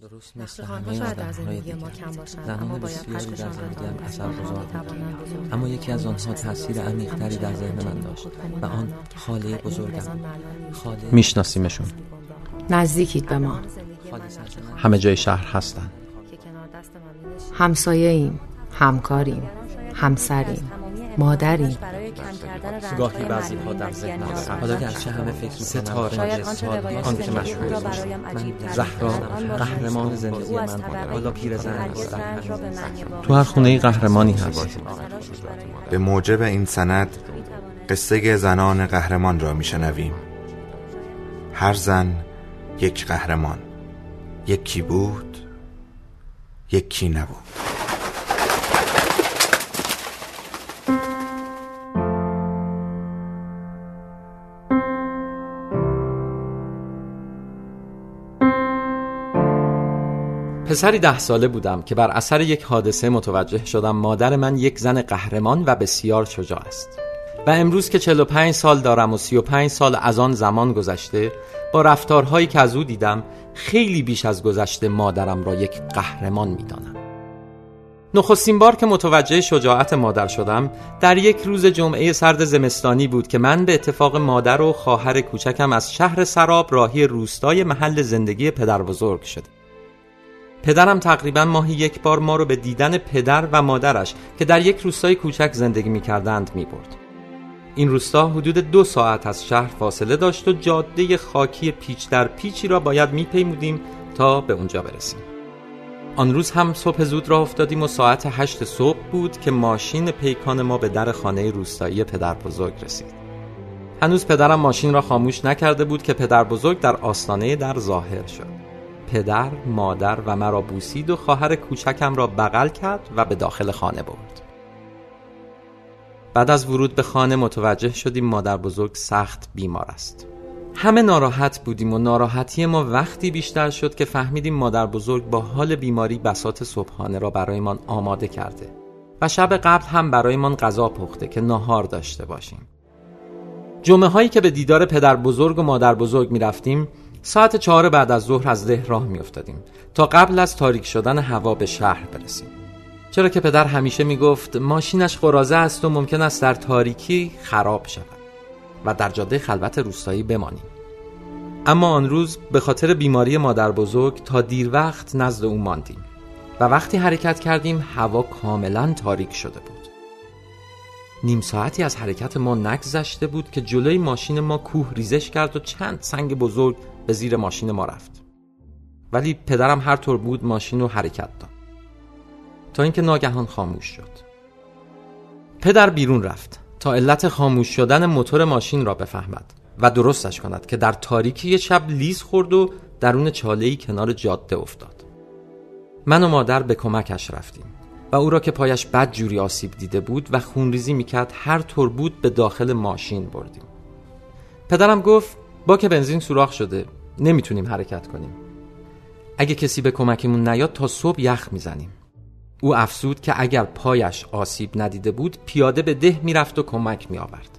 درست مثل همه آدمهای دیگر زنان بسیاری در زندگیم اثر گذار اما یکی از آنها تاثیر عمیقتری در ذهن من داشت و آن خاله بزرگم. خاله میشناسیمشون. نزدیکید به ما. همه جای شهر هستن. همسایه ایم همکاریم همسریم مادریم. گاهی بعضی ها در ذهن هست حالا گرچه همه فکر ستاره آن که مشهور است زهرا قهرمان زندگی من حالا پیرزن هستم تو هر خونه قهرمانی هست به موجب این سند قصه زنان قهرمان را میشنویم. هر زن یک قهرمان. یکی بود یکی نبود. پسری ده ساله بودم که بر اثر یک حادثه متوجه شدم مادر من یک زن قهرمان و بسیار شجاع است و امروز که 45 سال دارم و 35 سال از آن زمان گذشته با رفتارهایی که از او دیدم خیلی بیش از گذشته مادرم را یک قهرمان می‌دانم نخستین بار که متوجه شجاعت مادر شدم در یک روز جمعه سرد زمستانی بود که من به اتفاق مادر و خواهر کوچکم از شهر سراب راهی روستای محل زندگی پدر بزرگ شد. پدرم تقریبا ماهی یک بار ما رو به دیدن پدر و مادرش که در یک روستای کوچک زندگی می کردند می برد. این روستا حدود دو ساعت از شهر فاصله داشت و جاده خاکی پیچ در پیچی را باید میپیمودیم تا به اونجا برسیم. آن روز هم صبح زود راه افتادیم و ساعت هشت صبح بود که ماشین پیکان ما به در خانه روستایی پدر بزرگ رسید. هنوز پدرم ماشین را خاموش نکرده بود که پدر بزرگ در آستانه در ظاهر شد. پدر، مادر و مرا بوسید و خواهر کوچکم را بغل کرد و به داخل خانه برد. بعد از ورود به خانه متوجه شدیم مادر بزرگ سخت بیمار است. همه ناراحت بودیم و ناراحتی ما وقتی بیشتر شد که فهمیدیم مادر بزرگ با حال بیماری بسات صبحانه را برایمان آماده کرده و شب قبل هم برایمان غذا پخته که ناهار داشته باشیم. جمعه هایی که به دیدار پدر بزرگ و مادر بزرگ می رفتیم ساعت چهار بعد از ظهر از ده راه می افتادیم تا قبل از تاریک شدن هوا به شهر برسیم. چرا که پدر همیشه می گفت ماشینش قرازه است و ممکن است در تاریکی خراب شود و در جاده خلوت روستایی بمانیم. اما آن روز به خاطر بیماری مادر بزرگ تا دیر وقت نزد او ماندیم و وقتی حرکت کردیم هوا کاملا تاریک شده بود. نیم ساعتی از حرکت ما نگذشته بود که جلوی ماشین ما کوه ریزش کرد و چند سنگ بزرگ به زیر ماشین ما رفت. ولی پدرم هر طور بود ماشین رو حرکت داد. تا اینکه ناگهان خاموش شد. پدر بیرون رفت تا علت خاموش شدن موتور ماشین را بفهمد و درستش کند که در تاریکی شب لیز خورد و درون چاله‌ای کنار جاده افتاد. من و مادر به کمکش رفتیم و او را که پایش بد جوری آسیب دیده بود و خونریزی می‌کرد هر طور بود به داخل ماشین بردیم. پدرم گفت با که بنزین سوراخ شده. نمی‌تونیم حرکت کنیم. اگه کسی به کمکمون نیاد تا صبح یخ می‌زنیم. او افسود که اگر پایش آسیب ندیده بود پیاده به ده می‌رفت و کمک میآورد.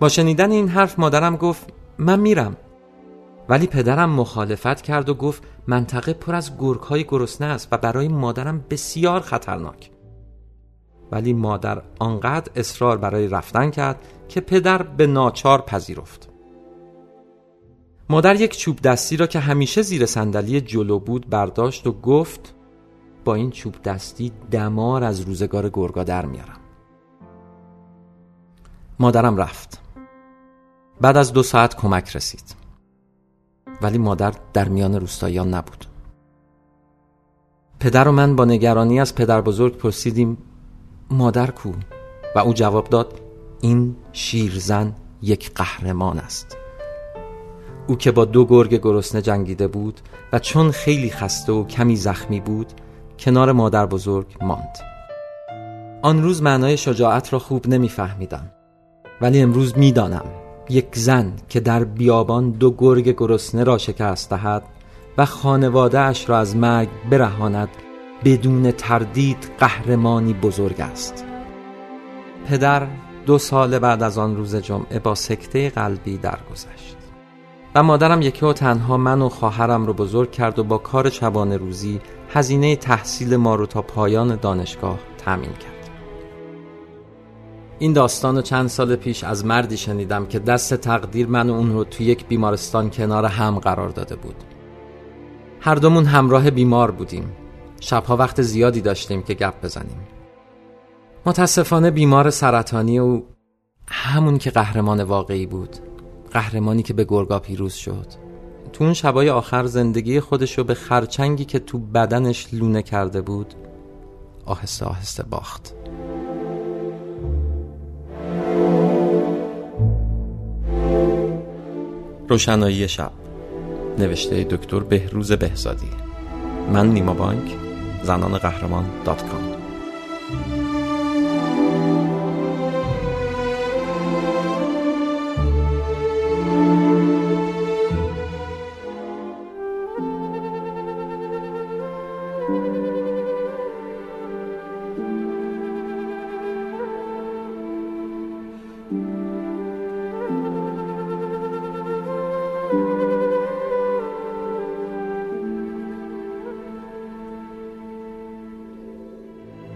با شنیدن این حرف مادرم گفت من میرم. ولی پدرم مخالفت کرد و گفت منطقه پر از گرگ های گرسنه است و برای مادرم بسیار خطرناک. ولی مادر آنقدر اصرار برای رفتن کرد که پدر به ناچار پذیرفت. مادر یک چوب دستی را که همیشه زیر صندلی جلو بود برداشت و گفت با این چوب دستی دمار از روزگار گرگا در میارم. مادرم رفت. بعد از دو ساعت کمک رسید. ولی مادر در میان روستاییان نبود. پدر و من با نگرانی از پدر بزرگ پرسیدیم مادر کو؟ و او جواب داد این شیرزن یک قهرمان است. او که با دو گرگ گرسنه جنگیده بود و چون خیلی خسته و کمی زخمی بود کنار مادر بزرگ ماند. آن روز معنای شجاعت را خوب نمیفهمیدم. ولی امروز می‌دانم یک زن که در بیابان دو گرگ گرسنه را شکست دهد و خانواده اش را از مرگ برهاند بدون تردید قهرمانی بزرگ است. پدر دو سال بعد از آن روز جمعه با سکته قلبی درگذشت. و مادرم یکی و تنها من و خواهرم رو بزرگ کرد و با کار شبانه روزی هزینه تحصیل ما رو تا پایان دانشگاه تأمین کرد. این داستان چند سال پیش از مردی شنیدم که دست تقدیر من و اون رو تو یک بیمارستان کنار هم قرار داده بود. هر دومون همراه بیمار بودیم. شبها وقت زیادی داشتیم که گپ بزنیم. متاسفانه بیمار سرطانی و همون که قهرمان واقعی بود. قهرمانی که به گرگا پیروز شد. تو اون شبای آخر زندگی خودشو به خرچنگی که تو بدنش لونه کرده بود آهسته آهسته باخت. روشنایی شب. نوشته دکتر بهروز بهزادی. من نیما بانک. زنان قهرمان دات کام.